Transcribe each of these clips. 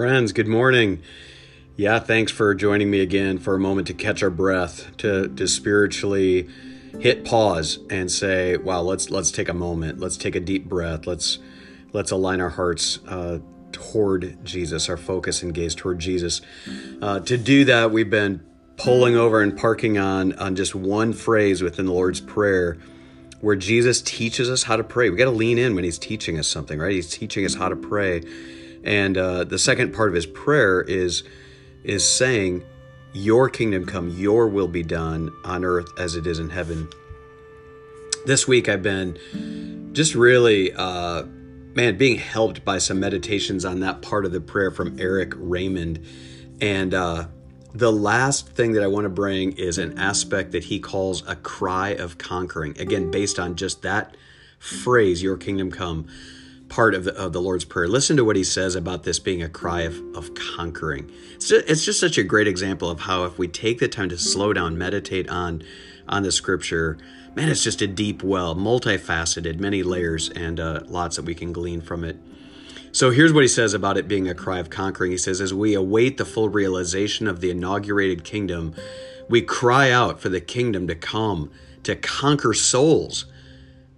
Friends, good morning. Yeah, thanks for joining me again for a moment to catch our breath, to, to spiritually hit pause and say, wow, let's let's take a moment. Let's take a deep breath. Let's let's align our hearts uh, toward Jesus, our focus and gaze toward Jesus. Uh, to do that, we've been pulling over and parking on on just one phrase within the Lord's Prayer where Jesus teaches us how to pray. We got to lean in when he's teaching us something, right? He's teaching us how to pray. And uh, the second part of his prayer is is saying, "Your kingdom come, Your will be done on earth as it is in heaven." This week, I've been just really, uh, man, being helped by some meditations on that part of the prayer from Erik Raymond, and uh, the last thing that I want to bring is an aspect that he calls a cry of conquering. Again, based on just that phrase, "Your kingdom come." Part of the, of the Lord's Prayer. Listen to what he says about this being a cry of, of conquering. It's just, it's just such a great example of how if we take the time to slow down, meditate on on the scripture, man, it's just a deep well, multifaceted, many layers, and uh, lots that we can glean from it. So here's what he says about it being a cry of conquering. He says, As we await the full realization of the inaugurated kingdom, we cry out for the kingdom to come to conquer souls.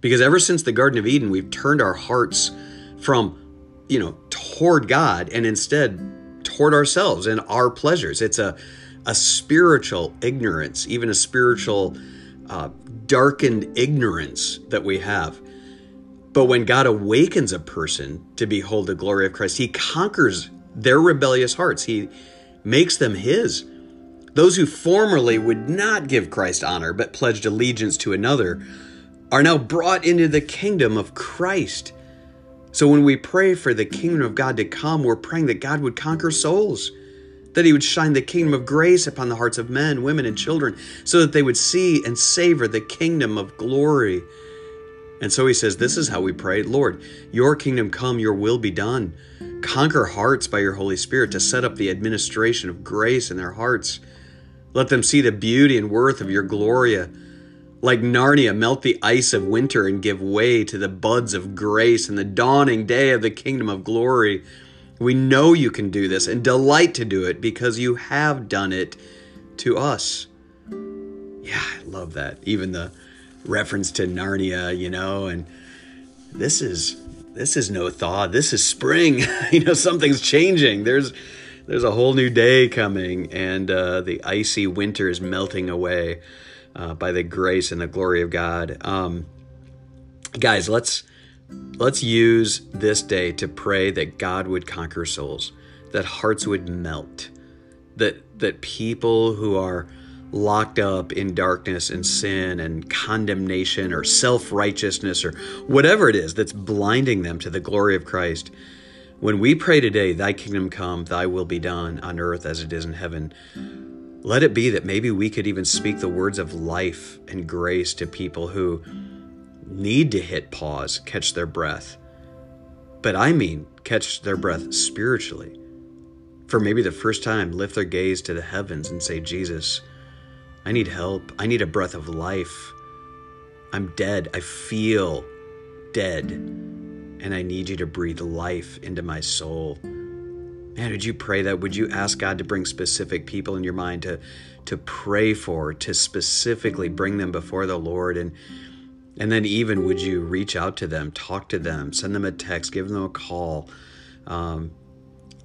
Because ever since the Garden of Eden, we've turned our hearts from, you know, toward God and instead toward ourselves and our pleasures. It's a, a spiritual ignorance, even a spiritual uh, darkened ignorance that we have. But when God awakens a person to behold the glory of Christ, he conquers their rebellious hearts. He makes them his. Those who formerly would not give Christ honor but pledged allegiance to another are now brought into the kingdom of Christ. So when we pray for the kingdom of God to come, we're praying that God would conquer souls, that He would shine the kingdom of grace upon the hearts of men, women, and children, so that they would see and savor the kingdom of glory. And so He says, This is how we pray Lord, your kingdom come, your will be done. Conquer hearts by your Holy Spirit to set up the administration of grace in their hearts. Let them see the beauty and worth of your Gloria like Narnia, melt the ice of winter and give way to the buds of grace and the dawning day of the kingdom of glory. We know you can do this and delight to do it because you have done it to us. Yeah, I love that. Even the reference to Narnia, you know, and this is this is no thaw. This is spring. you know, something's changing. There's there's a whole new day coming, and uh, the icy winter is melting away uh, by the grace and the glory of God. Um, guys, let's let's use this day to pray that God would conquer souls, that hearts would melt, that that people who are locked up in darkness and sin and condemnation or self-righteousness or whatever it is that's blinding them to the glory of Christ. When we pray today, thy kingdom come, thy will be done on earth as it is in heaven, let it be that maybe we could even speak the words of life and grace to people who need to hit pause, catch their breath. But I mean, catch their breath spiritually. For maybe the first time, lift their gaze to the heavens and say, Jesus, I need help. I need a breath of life. I'm dead. I feel dead. And I need you to breathe life into my soul. Man, would you pray that? Would you ask God to bring specific people in your mind to to pray for, to specifically bring them before the Lord and and then even would you reach out to them, talk to them, send them a text, give them a call. Um,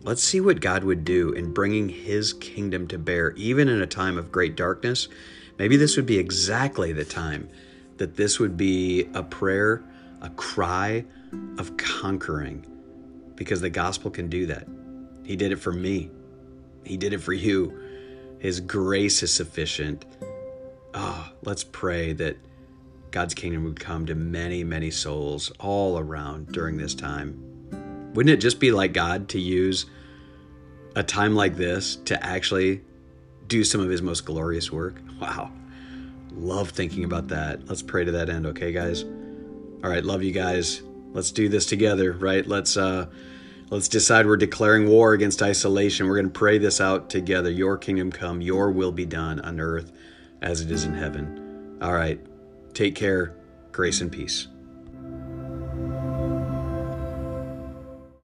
let's see what God would do in bringing His kingdom to bear, even in a time of great darkness. Maybe this would be exactly the time that this would be a prayer, a cry of conquering, because the gospel can do that. He did it for me. He did it for you. His grace is sufficient. Ah, oh, let's pray that God's kingdom would come to many, many souls all around during this time. Wouldn't it just be like God to use a time like this to actually do some of his most glorious work? Wow. Love thinking about that. Let's pray to that end, okay, guys? All right, love you guys. Let's do this together, right? Let's uh Let's decide we're declaring war against isolation. We're going to pray this out together. Your kingdom come, your will be done on earth as it is in heaven. All right. Take care. Grace and peace.